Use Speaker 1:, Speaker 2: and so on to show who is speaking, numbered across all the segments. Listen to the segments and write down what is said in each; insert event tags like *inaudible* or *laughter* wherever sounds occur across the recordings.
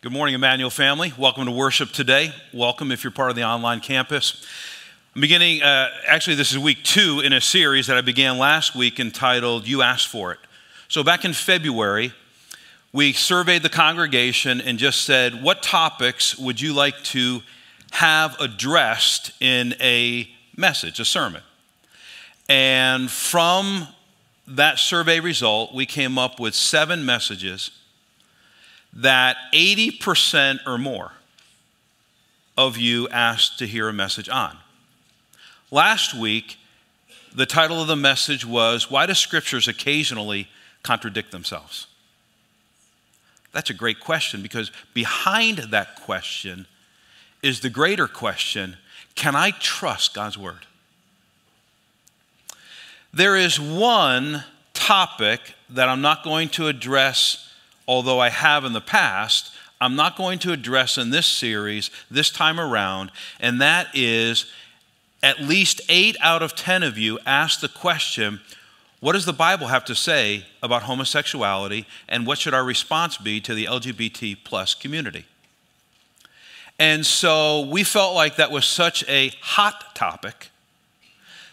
Speaker 1: Good morning, Immanuel family. Welcome to worship today. Welcome if you're part of the online campus. I'm beginning, uh, actually, this is week two in a series that I began last week entitled You Asked For It. So, back in February, we surveyed the congregation and just said, What topics would you like to have addressed in a message, a sermon? And from that survey result, we came up with seven messages that 80% or more of you asked to hear a message on. Last week, the title of the message was Why Do Scriptures Occasionally Contradict Themselves? That's a great question because behind that question is the greater question Can I trust God's Word? There is one topic that I'm not going to address although I have in the past, I'm not going to address in this series this time around, and that is at least eight out of 10 of you asked the question what does the Bible have to say about homosexuality, and what should our response be to the LGBT plus community? And so we felt like that was such a hot topic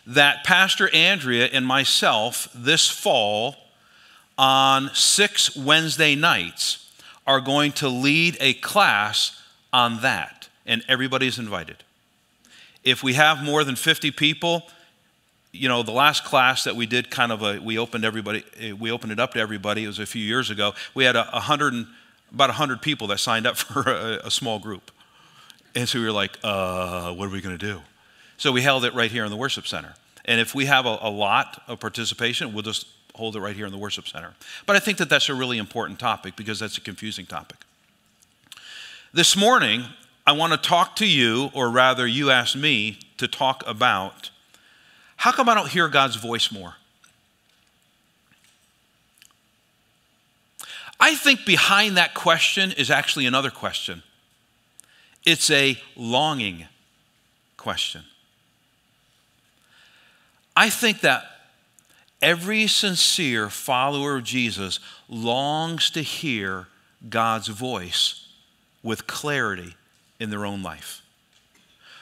Speaker 1: that Pastor Andrea and myself this fall on six Wednesday nights are going to lead a class on that, and everybody's invited. If we have more than 50 people, you know, the last class that we did kind of a, we opened everybody, we opened it up to everybody, it was a few years ago. We had a, a hundred, about 100 people that signed up *laughs* for a, a small group. And so we were like, uh, what are we going to do? So we held it right here in the worship center. And if we have a, a lot of participation, we'll just hold it right here in the worship center. But I think that that's a really important topic because that's a confusing topic. This morning, I want to talk to you, or rather, you asked me to talk about how come I don't hear God's voice more? I think behind that question is actually another question. It's a longing question. I think that Every sincere follower of Jesus longs to hear God's voice with clarity in their own life.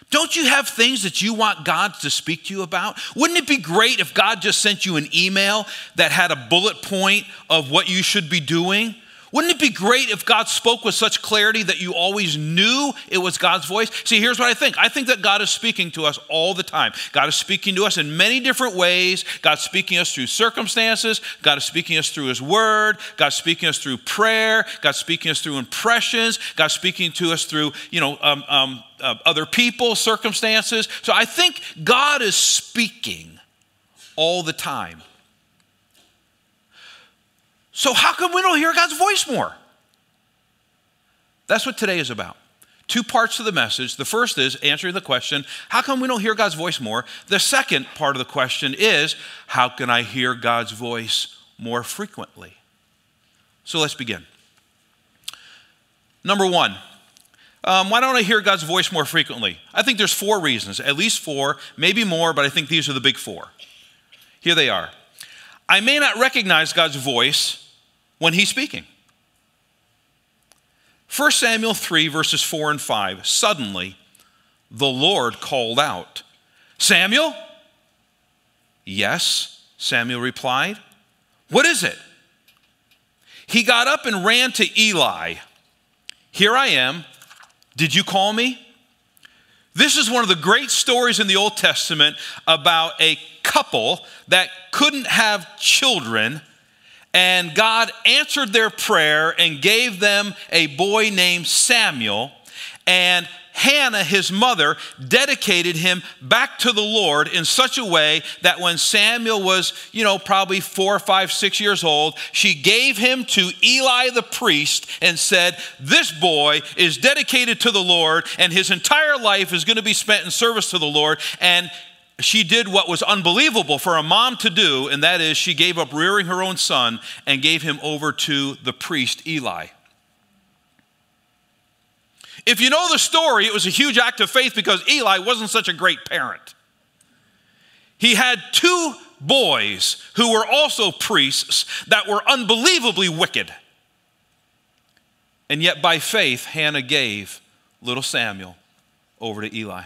Speaker 1: Don't you have things that you want God to speak to you about? Wouldn't it be great if God just sent you an email that had a bullet point of what you should be doing? Wouldn't it be great if God spoke with such clarity that you always knew it was God's voice? See, here's what I think I think that God is speaking to us all the time. God is speaking to us in many different ways. God's speaking us through circumstances. God is speaking us through His Word. God's speaking us through prayer. God's speaking us through impressions. God's speaking to us through, you know, um, um, uh, other people, circumstances. So I think God is speaking all the time. So, how come we don't hear God's voice more? That's what today is about. Two parts to the message. The first is answering the question, how come we don't hear God's voice more? The second part of the question is, how can I hear God's voice more frequently? So let's begin. Number one, um, why don't I hear God's voice more frequently? I think there's four reasons, at least four, maybe more, but I think these are the big four. Here they are. I may not recognize God's voice when he's speaking. 1 Samuel 3, verses 4 and 5. Suddenly, the Lord called out, Samuel? Yes, Samuel replied. What is it? He got up and ran to Eli. Here I am. Did you call me? This is one of the great stories in the Old Testament about a couple that couldn't have children and God answered their prayer and gave them a boy named Samuel. And Hannah, his mother, dedicated him back to the Lord in such a way that when Samuel was, you know, probably four, five, six years old, she gave him to Eli the priest and said, This boy is dedicated to the Lord, and his entire life is going to be spent in service to the Lord. And she did what was unbelievable for a mom to do, and that is she gave up rearing her own son and gave him over to the priest Eli. If you know the story, it was a huge act of faith because Eli wasn't such a great parent. He had two boys who were also priests that were unbelievably wicked. And yet, by faith, Hannah gave little Samuel over to Eli.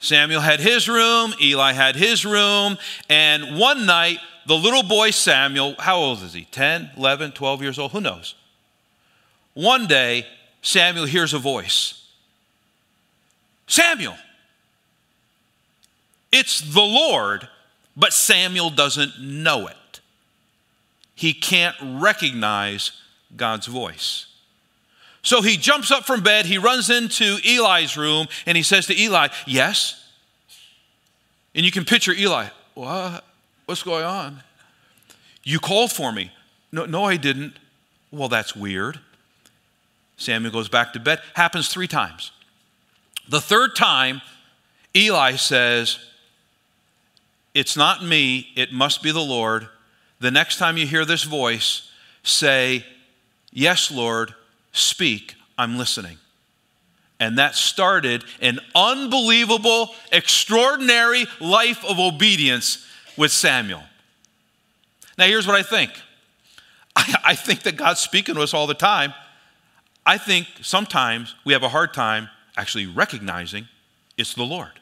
Speaker 1: Samuel had his room, Eli had his room, and one night, the little boy Samuel, how old is he? 10, 11, 12 years old? Who knows? One day, Samuel hears a voice Samuel! It's the Lord, but Samuel doesn't know it. He can't recognize God's voice. So he jumps up from bed, he runs into Eli's room, and he says to Eli, Yes? And you can picture Eli, What? What's going on? You called for me. No, no, I didn't. Well, that's weird. Samuel goes back to bed. Happens three times. The third time, Eli says, It's not me, it must be the Lord. The next time you hear this voice, say, Yes, Lord, speak, I'm listening. And that started an unbelievable, extraordinary life of obedience with Samuel. Now, here's what I think *laughs* I, think that God's speaking to us all the time. I think sometimes we have a hard time actually recognizing it's the Lord.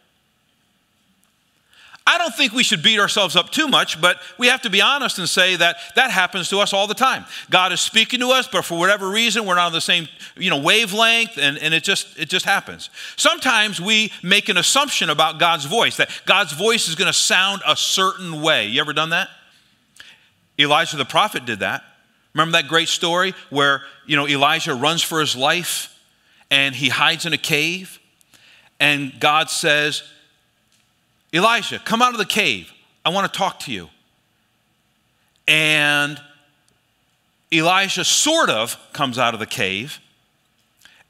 Speaker 1: I don't think we should beat ourselves up too much, but we have to be honest and say that that happens to us all the time. God is speaking to us, but for whatever reason, we're not on the same you know, wavelength, and, and it, just, it just happens. Sometimes we make an assumption about God's voice, that God's voice is going to sound a certain way. You ever done that? Elijah the prophet did that. Remember that great story where you know Elijah runs for his life and he hides in a cave and God says, Elijah, come out of the cave. I want to talk to you. And Elijah sort of comes out of the cave.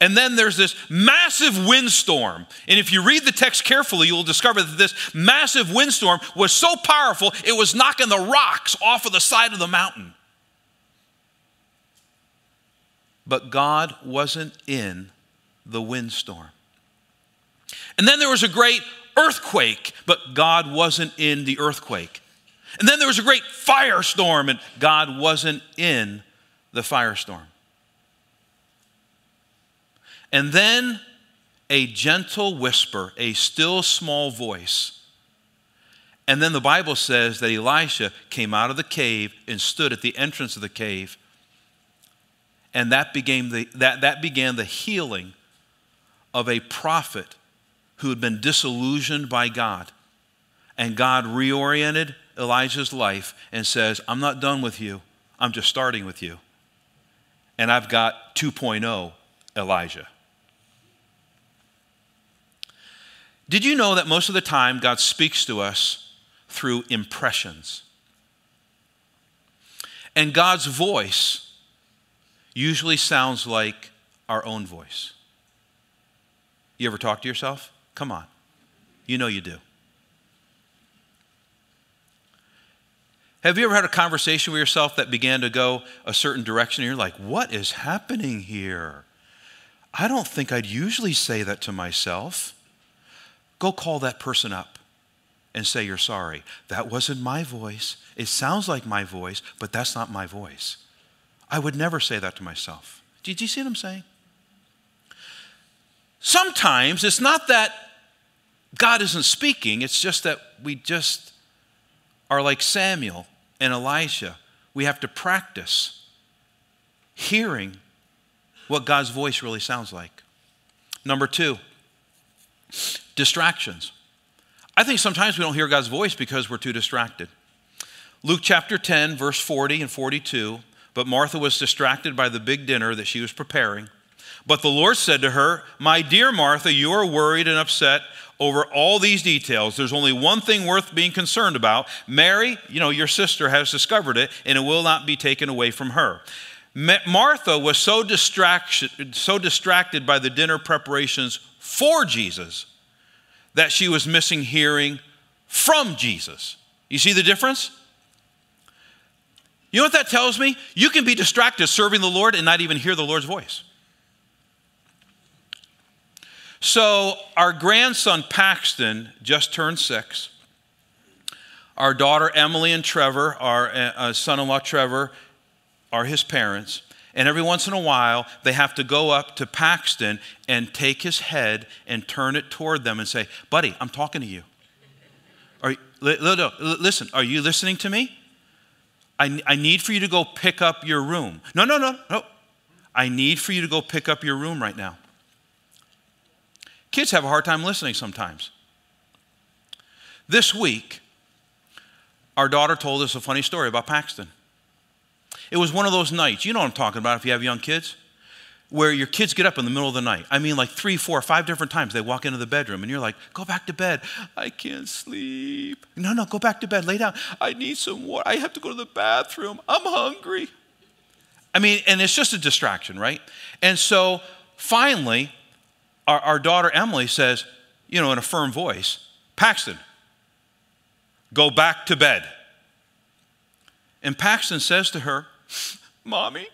Speaker 1: And then there's this massive windstorm. And if you read the text carefully, you'll discover that this massive windstorm was so powerful, it was knocking the rocks off of the side of the mountain. But God wasn't in the windstorm. And then there was a great earthquake, but God wasn't in the earthquake. And then there was a great firestorm, and God wasn't in the firestorm. And then a gentle whisper, a still small voice. And then the Bible says that Elisha came out of the cave and stood at the entrance of the cave. And that began the, that, that began the healing of a prophet who had been disillusioned by God. And God reoriented Elijah's life and says, I'm not done with you, I'm just starting with you. And I've got 2.0 Elijah. Did you know that most of the time God speaks to us through impressions? And God's voice usually sounds like our own voice. You ever talk to yourself? Come on. You know you do. Have you ever had a conversation with yourself that began to go a certain direction and you're like, what is happening here? I don't think I'd usually say that to myself. Go call that person up and say you're sorry. That wasn't my voice. It sounds like my voice, but that's not my voice. I would never say that to myself. Did you see what I'm saying? Sometimes it's not that God isn't speaking, it's just that we just are like Samuel and Elisha. We have to practice hearing what God's voice really sounds like. Number two, distractions. I think sometimes we don't hear God's voice because we're too distracted. Luke chapter 10, verse 40 and 42. But Martha was distracted by the big dinner that she was preparing. But the Lord said to her, My dear Martha, you are worried and upset over all these details. There's only one thing worth being concerned about. Mary, you know, your sister has discovered it, and it will not be taken away from her. Martha was so so distracted by the dinner preparations for Jesus that she was missing hearing from Jesus. You see the difference? You know what that tells me? You can be distracted serving the Lord and not even hear the Lord's voice. So, our grandson Paxton just turned six. Our daughter Emily and Trevor, our uh, son in law Trevor, are his parents. And every once in a while, they have to go up to Paxton and take his head and turn it toward them and say, Buddy, I'm talking to you. Are, you listen, are you listening to me? I, I need for you to go pick up your room. No, no, no, no. I need for you to go pick up your room right now. Kids have a hard time listening sometimes. This week, our daughter told us a funny story about Paxton. It was one of those nights, you know what I'm talking about if you have young kids, where your kids get up in the middle of the night. I mean, like three, four, five different times they walk into the bedroom and you're like, go back to bed. I can't sleep. No, no, go back to bed. Lay down. I need some water. I have to go to the bathroom. I'm hungry. I mean, and it's just a distraction, right? And so finally, our, our daughter Emily says, you know, in a firm voice, Paxton, go back to bed. And Paxton says to her, Mommy,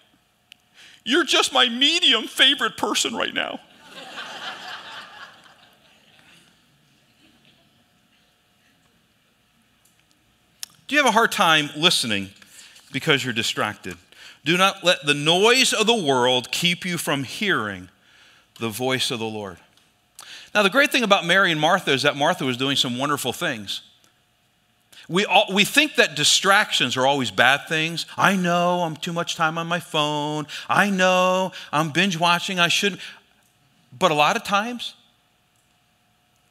Speaker 1: you're just my medium favorite person right now. Do you have a hard time listening because you're distracted? Do not let the noise of the world keep you from hearing the voice of the Lord. Now, the great thing about Mary and Martha is that Martha was doing some wonderful things. We, all, we think that distractions are always bad things. I know I'm too much time on my phone. I know I'm binge watching. I shouldn't. But a lot of times,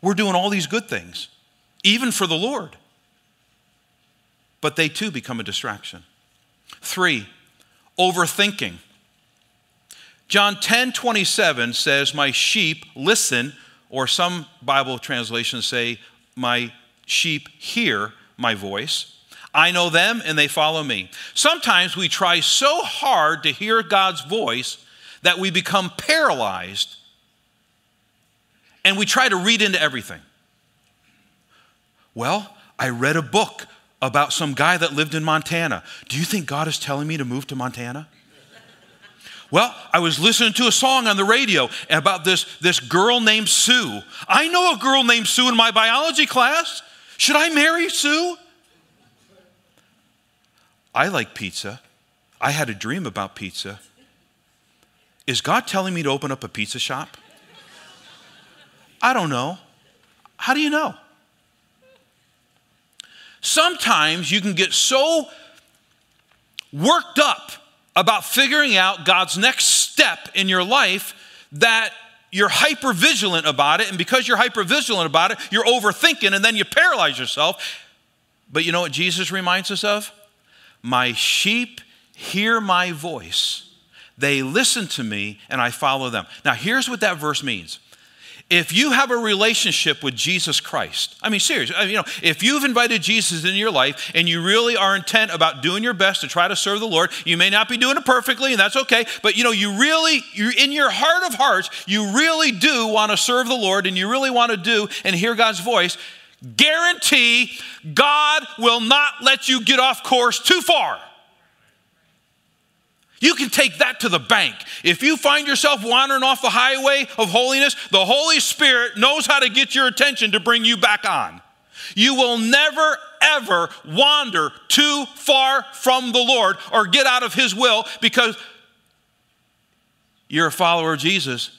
Speaker 1: we're doing all these good things, even for the Lord. But they too become a distraction. Three, overthinking. John 10 27 says, My sheep listen, or some Bible translations say, My sheep hear my voice. I know them and they follow me. Sometimes we try so hard to hear God's voice that we become paralyzed and we try to read into everything. Well, I read a book about some guy that lived in Montana. Do you think God is telling me to move to Montana? Well, I was listening to a song on the radio about this, this girl named Sue. I know a girl named Sue in my biology class. Should I marry Sue? I like pizza. I had a dream about pizza. Is God telling me to open up a pizza shop? I don't know. How do you know? Sometimes you can get so worked up about figuring out God's next step in your life that you're hyper vigilant about it. And because you're hyper vigilant about it, you're overthinking and then you paralyze yourself. But you know what Jesus reminds us of? My sheep hear my voice. They listen to me and I follow them. Now, here's what that verse means if you have a relationship with Jesus Christ, I mean, seriously, you know, if you've invited Jesus into your life and you really are intent about doing your best to try to serve the Lord, you may not be doing it perfectly, and that's okay, but you know, you really, you're in your heart of hearts, you really do want to serve the Lord and you really want to do and hear God's voice. Guarantee God will not let you get off course too far. You can take that to the bank. If you find yourself wandering off the highway of holiness, the Holy Spirit knows how to get your attention to bring you back on. You will never, ever wander too far from the Lord or get out of His will because you're a follower of Jesus.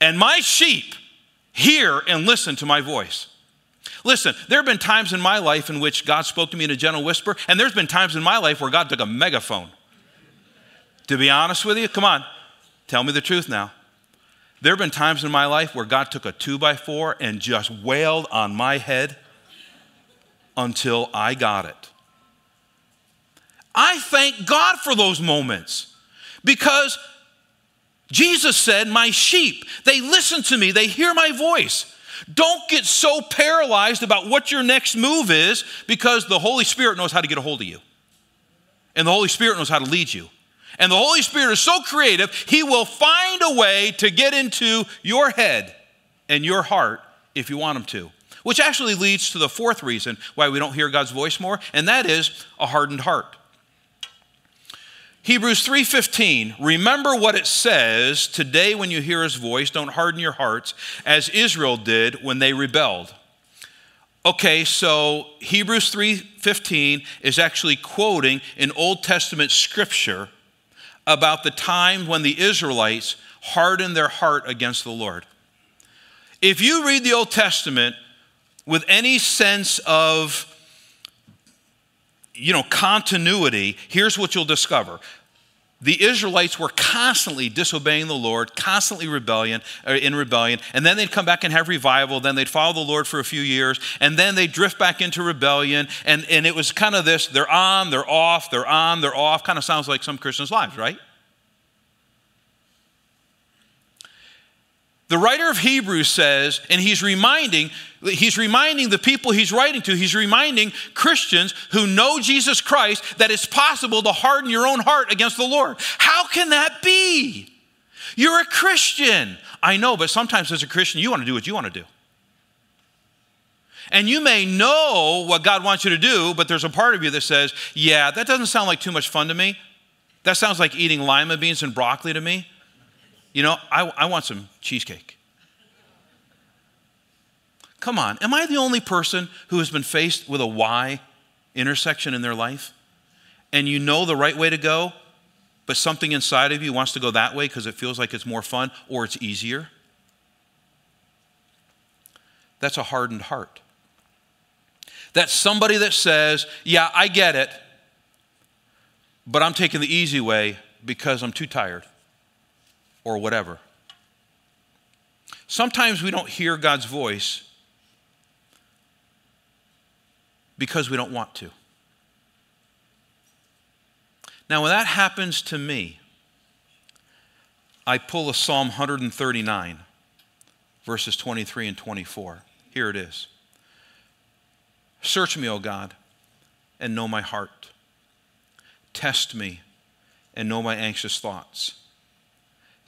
Speaker 1: And my sheep hear and listen to my voice. Listen, there have been times in my life in which God spoke to me in a gentle whisper, and there's been times in my life where God took a megaphone to be honest with you, come on, tell me the truth now. There have been times in my life where God took a two by four and just wailed on my head until I got it. I thank God for those moments because Jesus said, My sheep, they listen to me, they hear my voice. Don't get so paralyzed about what your next move is because the Holy Spirit knows how to get a hold of you. And the Holy Spirit knows how to lead you. And the Holy Spirit is so creative, He will find a way to get into your head and your heart if you want Him to. Which actually leads to the fourth reason why we don't hear God's voice more, and that is a hardened heart. Hebrews 3:15 Remember what it says today when you hear his voice don't harden your hearts as Israel did when they rebelled. Okay, so Hebrews 3:15 is actually quoting an Old Testament scripture about the time when the Israelites hardened their heart against the Lord. If you read the Old Testament with any sense of you know continuity, here's what you'll discover the Israelites were constantly disobeying the Lord, constantly rebellion uh, in rebellion, and then they'd come back and have revival. Then they'd follow the Lord for a few years, and then they'd drift back into rebellion. And, and it was kind of this: they're on, they're off, they're on, they're off. Kind of sounds like some Christians' lives, right? The writer of Hebrews says, and he's reminding, he's reminding the people he's writing to, he's reminding Christians who know Jesus Christ that it's possible to harden your own heart against the Lord. How can that be? You're a Christian. I know, but sometimes as a Christian, you want to do what you want to do. And you may know what God wants you to do, but there's a part of you that says, yeah, that doesn't sound like too much fun to me. That sounds like eating lima beans and broccoli to me. You know, I, I want some cheesecake. Come on, am I the only person who has been faced with a Y intersection in their life? And you know the right way to go, but something inside of you wants to go that way because it feels like it's more fun or it's easier? That's a hardened heart. That's somebody that says, Yeah, I get it, but I'm taking the easy way because I'm too tired or whatever. Sometimes we don't hear God's voice because we don't want to. Now, when that happens to me, I pull a Psalm 139, verses 23 and 24. Here it is Search me, O God, and know my heart. Test me and know my anxious thoughts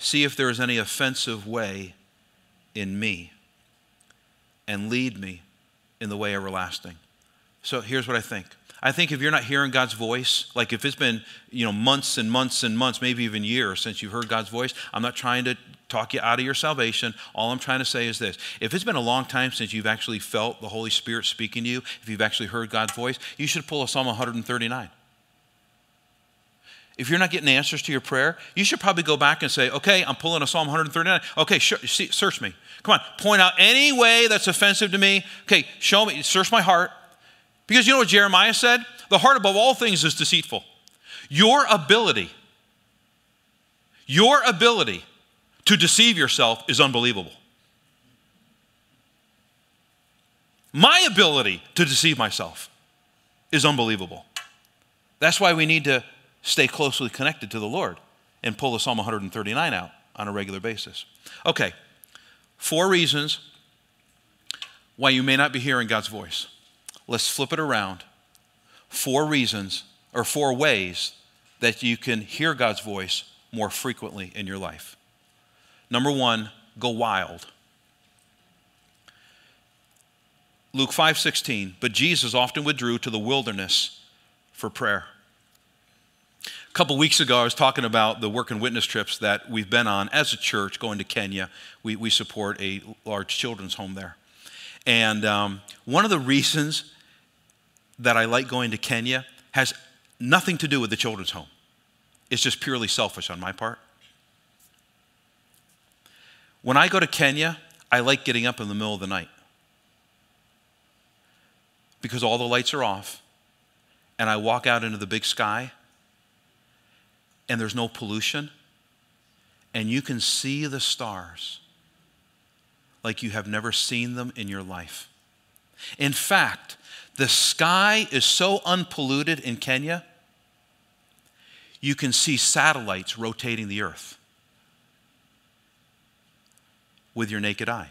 Speaker 1: See if there is any offensive way in me, and lead me in the way everlasting. So here's what I think. I think if you're not hearing God's voice, like if it's been, you know, months and months and months, maybe even years since you've heard God's voice, I'm not trying to talk you out of your salvation. All I'm trying to say is this. If it's been a long time since you've actually felt the Holy Spirit speaking to you, if you've actually heard God's voice, you should pull a Psalm 139 if you're not getting answers to your prayer, you should probably go back and say, okay, I'm pulling a Psalm 139. Okay, search me. Come on, point out any way that's offensive to me. Okay, show me, search my heart. Because you know what Jeremiah said? The heart above all things is deceitful. Your ability, your ability to deceive yourself is unbelievable. My ability to deceive myself is unbelievable. That's why we need to stay closely connected to the Lord and pull the Psalm 139 out on a regular basis. Okay, four reasons why you may not be hearing God's voice. Let's flip it around. Four reasons or four ways that you can hear God's voice more frequently in your life. Number one, go wild. Luke 5:16, but Jesus often withdrew to the wilderness for prayer. A couple weeks ago, I was talking about the work and witness trips that we've been on as a church going to Kenya. We, we support a large children's home there. And um, one of the reasons that I like going to Kenya has nothing to do with the children's home, it's just purely selfish on my part. When I go to Kenya, I like getting up in the middle of the night because all the lights are off and I walk out into the big sky and there's no pollution, and you can see the stars like you have never seen them in your life. In fact, the sky is so unpolluted in Kenya, you can see satellites rotating the earth with your naked eye.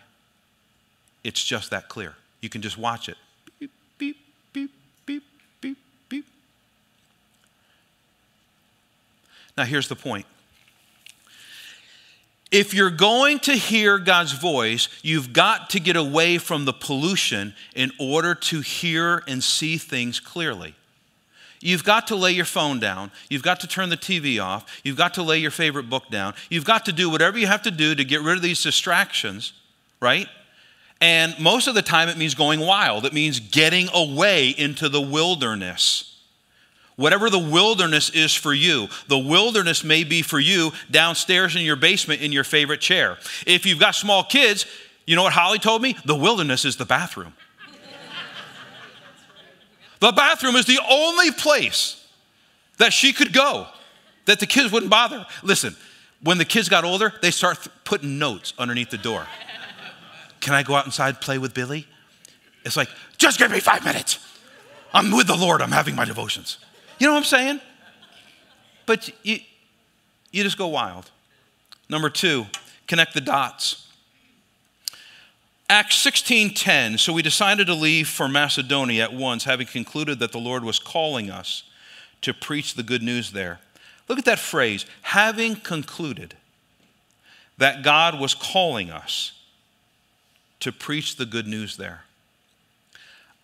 Speaker 1: It's just that clear. You can just watch it. Now, here's the point. If you're going to hear God's voice, you've got to get away from the pollution in order to hear and see things clearly. You've got to lay your phone down. You've got to turn the TV off. You've got to lay your favorite book down. You've got to do whatever you have to do to get rid of these distractions, right? And most of the time, it means going wild. It means getting away into the wilderness. Whatever the wilderness is for you, the wilderness may be for you downstairs in your basement in your favorite chair. If you've got small kids, you know what Holly told me? The wilderness is the bathroom. the bathroom is the only place that she could go that the kids wouldn't bother. Listen, when the kids got older, they start th- putting notes underneath the door. Can I go out inside play with Billy? It's like, just give me five minutes. I'm with the Lord. I'm having my devotions. You know what I'm saying? But you, you just go wild. Number two, connect the dots. Acts 16:10. So we decided to leave for Macedonia at once, having concluded that the Lord was calling us to preach the good news there. Look at that phrase, having concluded that God was calling us to preach the good news there.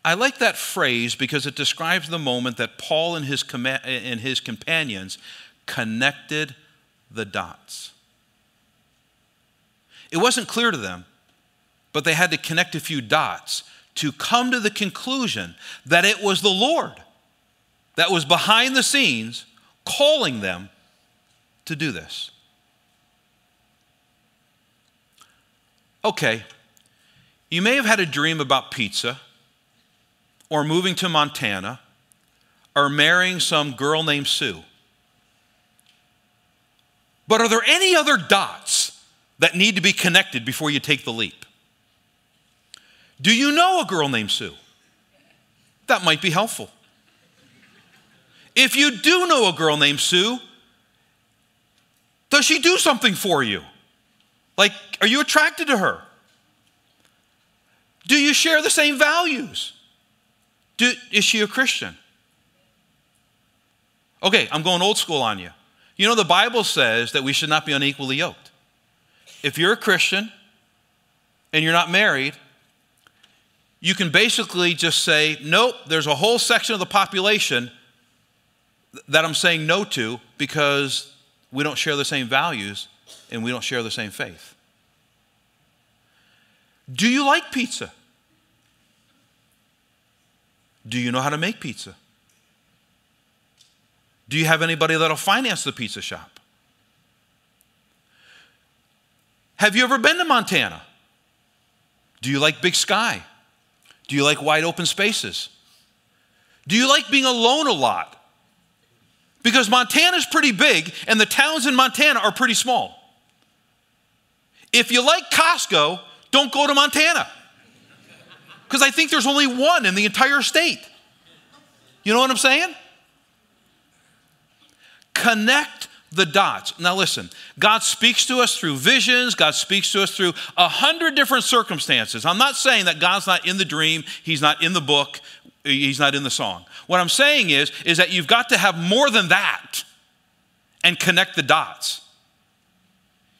Speaker 1: I like that phrase because it describes the moment that Paul and his, com- and his companions connected the dots. It wasn't clear to them, but they had to connect a few dots to come to the conclusion that it was the Lord that was behind the scenes calling them to do this. Okay, you may have had a dream about pizza or moving to Montana or marrying some girl named Sue. But are there any other dots that need to be connected before you take the leap? Do you know a girl named Sue? That might be helpful. If you do know a girl named Sue, does she do something for you? Like, are you attracted to her? Do you share the same values? Do, is she a Christian? Okay, I'm going old school on you. You know, the Bible says that we should not be unequally yoked. If you're a Christian and you're not married, you can basically just say, nope, there's a whole section of the population that I'm saying no to because we don't share the same values and we don't share the same faith. Do you like pizza? Do you know how to make pizza? Do you have anybody that'll finance the pizza shop? Have you ever been to Montana? Do you like big sky? Do you like wide open spaces? Do you like being alone a lot? Because Montana's pretty big and the towns in Montana are pretty small. If you like Costco, don't go to Montana. Because I think there's only one in the entire state. You know what I'm saying? Connect the dots. Now, listen, God speaks to us through visions, God speaks to us through a hundred different circumstances. I'm not saying that God's not in the dream, He's not in the book, He's not in the song. What I'm saying is, is that you've got to have more than that and connect the dots.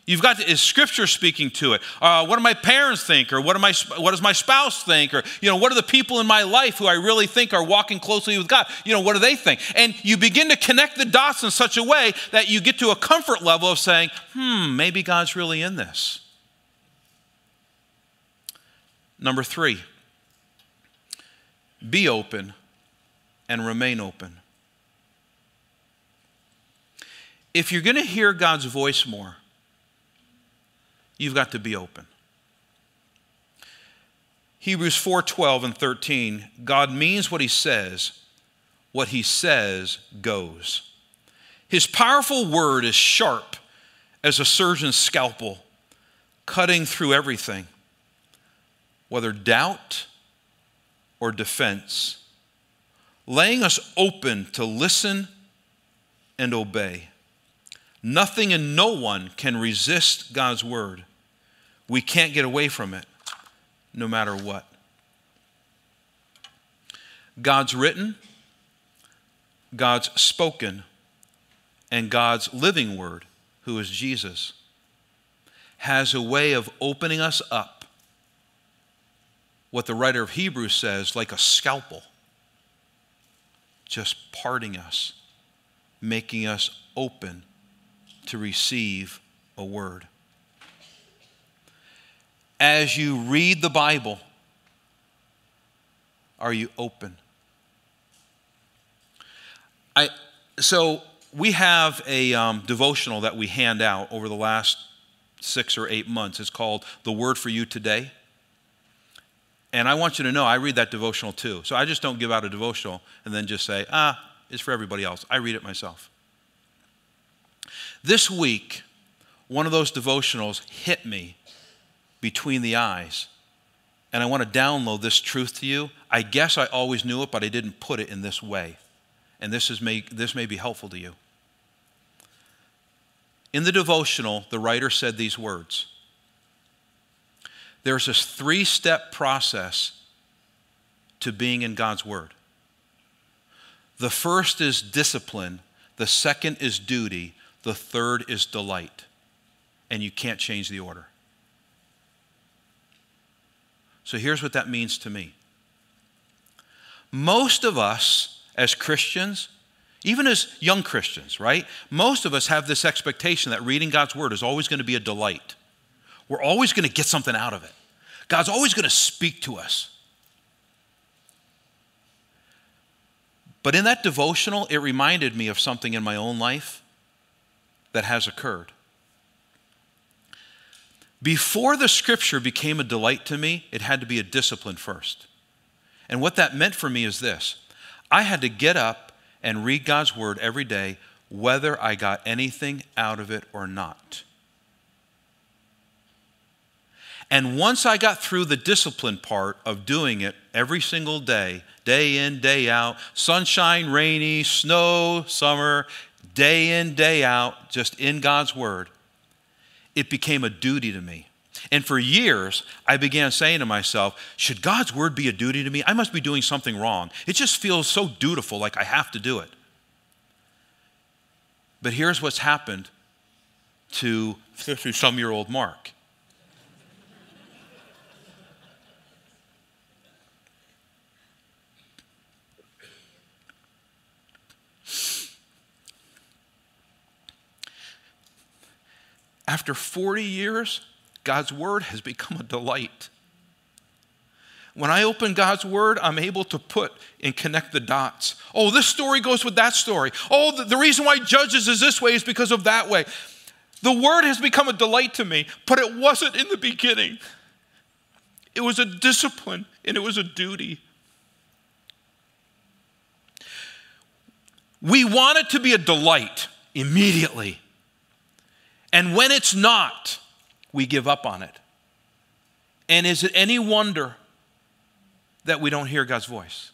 Speaker 1: You've got to, is scripture speaking to it? Uh, what do my parents think? Or what, am I, what does my spouse think? Or, you know, what are the people in my life who I really think are walking closely with God? You know, what do they think? And you begin to connect the dots in such a way that you get to a comfort level of saying, hmm, maybe God's really in this. Number three, be open and remain open. If you're going to hear God's voice more, You've got to be open. Hebrews 4:12 and 13, God means what he says. What he says goes. His powerful word is sharp as a surgeon's scalpel, cutting through everything, whether doubt or defense, laying us open to listen and obey. Nothing and no one can resist God's word. We can't get away from it, no matter what. God's written, God's spoken, and God's living word, who is Jesus, has a way of opening us up. What the writer of Hebrews says, like a scalpel, just parting us, making us open to receive a word. As you read the Bible, are you open? I, so we have a um, devotional that we hand out over the last six or eight months. It's called The Word for You Today. And I want you to know I read that devotional too. So I just don't give out a devotional and then just say, ah, it's for everybody else. I read it myself. This week, one of those devotionals hit me between the eyes. And I want to download this truth to you. I guess I always knew it, but I didn't put it in this way. And this, is may, this may be helpful to you. In the devotional, the writer said these words There's this three step process to being in God's Word. The first is discipline, the second is duty, the third is delight. And you can't change the order. So here's what that means to me. Most of us as Christians, even as young Christians, right? Most of us have this expectation that reading God's Word is always going to be a delight. We're always going to get something out of it. God's always going to speak to us. But in that devotional, it reminded me of something in my own life that has occurred. Before the scripture became a delight to me, it had to be a discipline first. And what that meant for me is this I had to get up and read God's word every day, whether I got anything out of it or not. And once I got through the discipline part of doing it every single day, day in, day out, sunshine, rainy, snow, summer, day in, day out, just in God's Word, it became a duty to me. And for years, I began saying to myself, should God's word be a duty to me? I must be doing something wrong. It just feels so dutiful, like I have to do it. But here's what's happened to *laughs* 50 some year old Mark After 40 years, God's Word has become a delight. When I open God's Word, I'm able to put and connect the dots. Oh, this story goes with that story. Oh, the, the reason why Judges is this way is because of that way. The Word has become a delight to me, but it wasn't in the beginning. It was a discipline and it was a duty. We want it to be a delight immediately. And when it's not, we give up on it. And is it any wonder that we don't hear God's voice?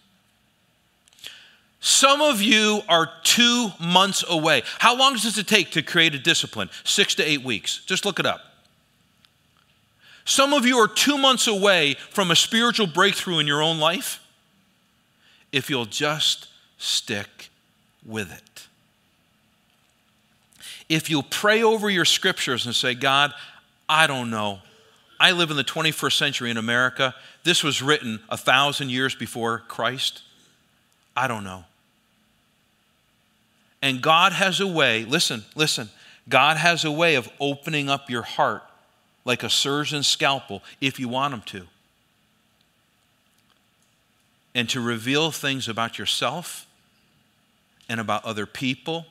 Speaker 1: Some of you are two months away. How long does it take to create a discipline? Six to eight weeks. Just look it up. Some of you are two months away from a spiritual breakthrough in your own life if you'll just stick with it if you pray over your scriptures and say, God, I don't know. I live in the 21st century in America. This was written a thousand years before Christ. I don't know. And God has a way, listen, listen, God has a way of opening up your heart like a surgeon's scalpel if you want Him to. And to reveal things about yourself and about other people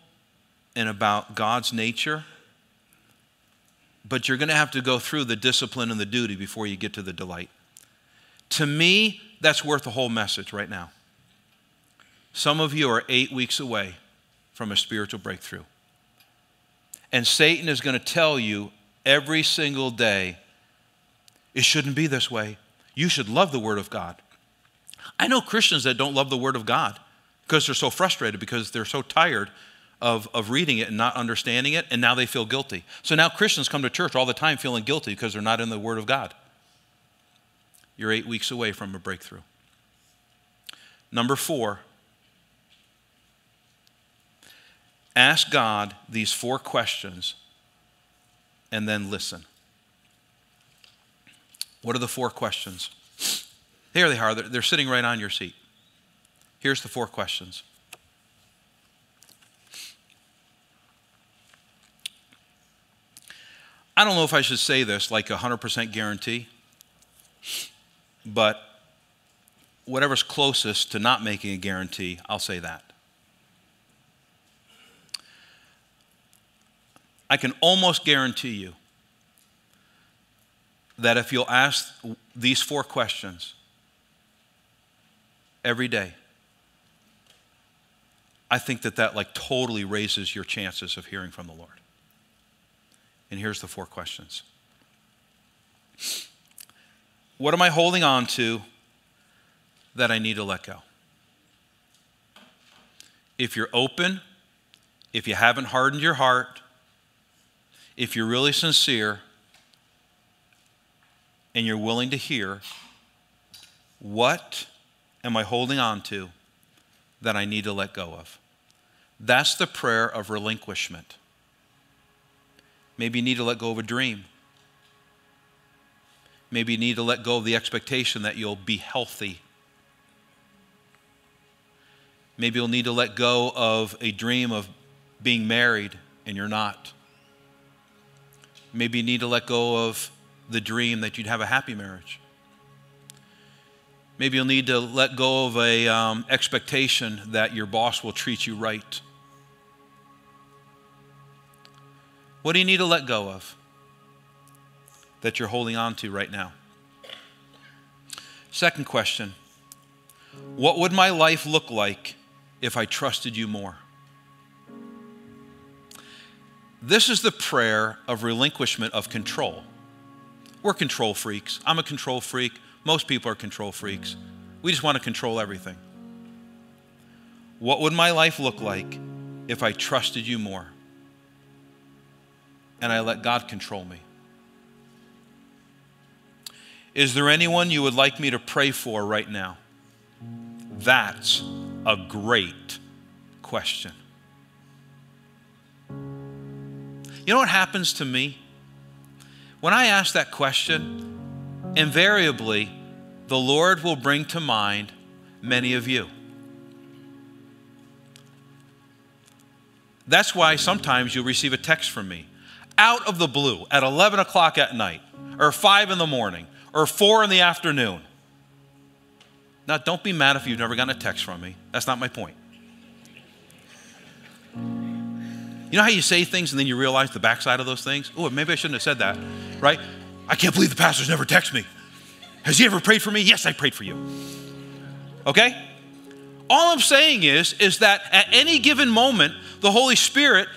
Speaker 1: and about God's nature, but you're going to have to go through the discipline and the duty before you get to the delight. To me, that's worth the whole message right now. Some of you are eight weeks away from a spiritual breakthrough. And Satan is going to tell you every single day, it shouldn't be this way. You should love the Word of God. I know Christians that don't love the Word of God because they're so frustrated, because they're so tired of, of reading it and not understanding it, and now they feel guilty. So now Christians come to church all the time feeling guilty because they're not in the Word of God. You're eight weeks away from a breakthrough. Number four, ask God these four questions and then listen. What are the four questions? Here they are. They're sitting right on your seat. Here's the four questions I don't know if I should say this like 100% guarantee, but whatever's closest to not making a guarantee, I'll say that. I can almost guarantee you that if you'll ask these four questions every day, I think that that like totally raises your chances of hearing from the Lord. And here's the four questions. What am I holding on to that I need to let go? If you're open, if you haven't hardened your heart, if you're really sincere, and you're willing to hear, what am I holding on to that I need to let go of? That's the prayer of relinquishment. Maybe you need to let go of a dream. Maybe you need to let go of the expectation that you'll be healthy. Maybe you'll need to let go of a dream of being married and you're not. Maybe you need to let go of the dream that you'd have a happy marriage. Maybe you'll need to let go of a um, expectation that your boss will treat you right. What do you need to let go of that you're holding on to right now? Second question What would my life look like if I trusted you more? This is the prayer of relinquishment of control. We're control freaks. I'm a control freak. Most people are control freaks. We just want to control everything. What would my life look like if I trusted you more? And I let God control me. Is there anyone you would like me to pray for right now? That's a great question. You know what happens to me? When I ask that question, invariably, the Lord will bring to mind many of you. That's why sometimes you'll receive a text from me out of the blue at 11 o'clock at night, or 5 in the morning, or 4 in the afternoon. Now, don't be mad if you've never gotten a text from me. That's not my point. You know how you say things and then you realize the backside of those things? Oh, maybe I shouldn't have said that, right? I can't believe the pastor's never texted me. Has he ever prayed for me? Yes, I prayed for you. Okay? All I'm saying is, is that at any given moment, the Holy Spirit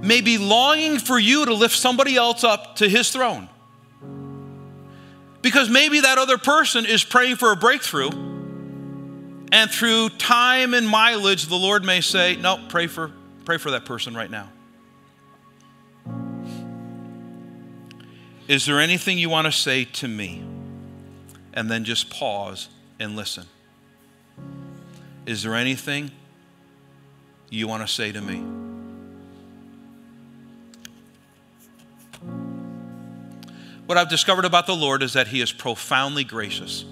Speaker 1: may be longing for you to lift somebody else up to his throne. Because maybe that other person is praying for a breakthrough, and through time and mileage, the Lord may say, No, pray for, pray for that person right now. Is there anything you want to say to me? And then just pause and listen. Is there anything you want to say to me? What I've discovered about the Lord is that He is profoundly gracious.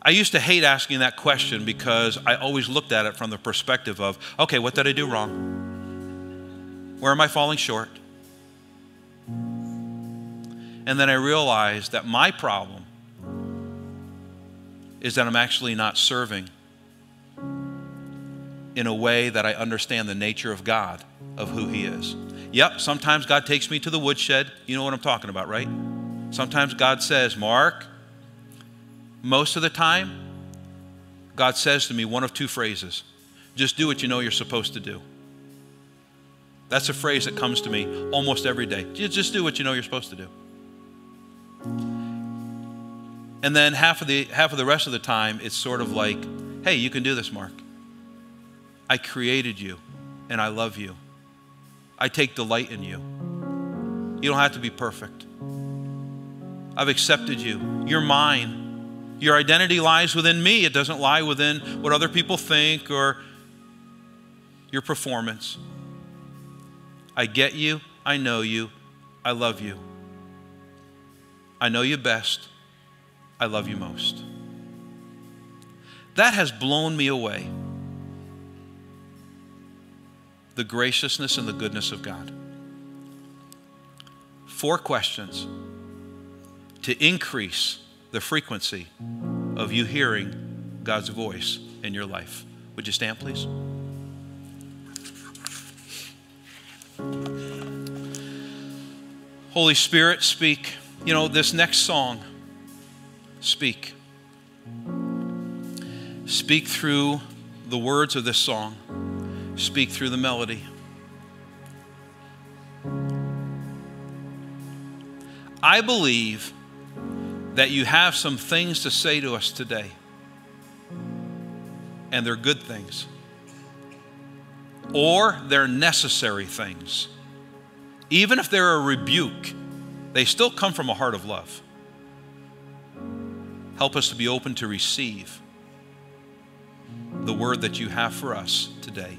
Speaker 1: I used to hate asking that question because I always looked at it from the perspective of, okay, what did I do wrong? Where am I falling short? And then I realized that my problem is that I'm actually not serving in a way that I understand the nature of God, of who He is. Yep, sometimes God takes me to the woodshed. You know what I'm talking about, right? Sometimes God says, Mark, most of the time, God says to me one of two phrases just do what you know you're supposed to do. That's a phrase that comes to me almost every day. Just do what you know you're supposed to do. And then half of the half of the rest of the time it's sort of like, "Hey, you can do this, Mark. I created you and I love you. I take delight in you. You don't have to be perfect. I've accepted you. You're mine. Your identity lies within me. It doesn't lie within what other people think or your performance. I get you. I know you. I love you. I know you best. I love you most. That has blown me away the graciousness and the goodness of God. Four questions to increase the frequency of you hearing God's voice in your life. Would you stand, please? Holy Spirit, speak. You know, this next song, speak. Speak through the words of this song speak through the melody. I believe that you have some things to say to us today, and they're good things, or they're necessary things. Even if they're a rebuke, they still come from a heart of love. Help us to be open to receive the word that you have for us today.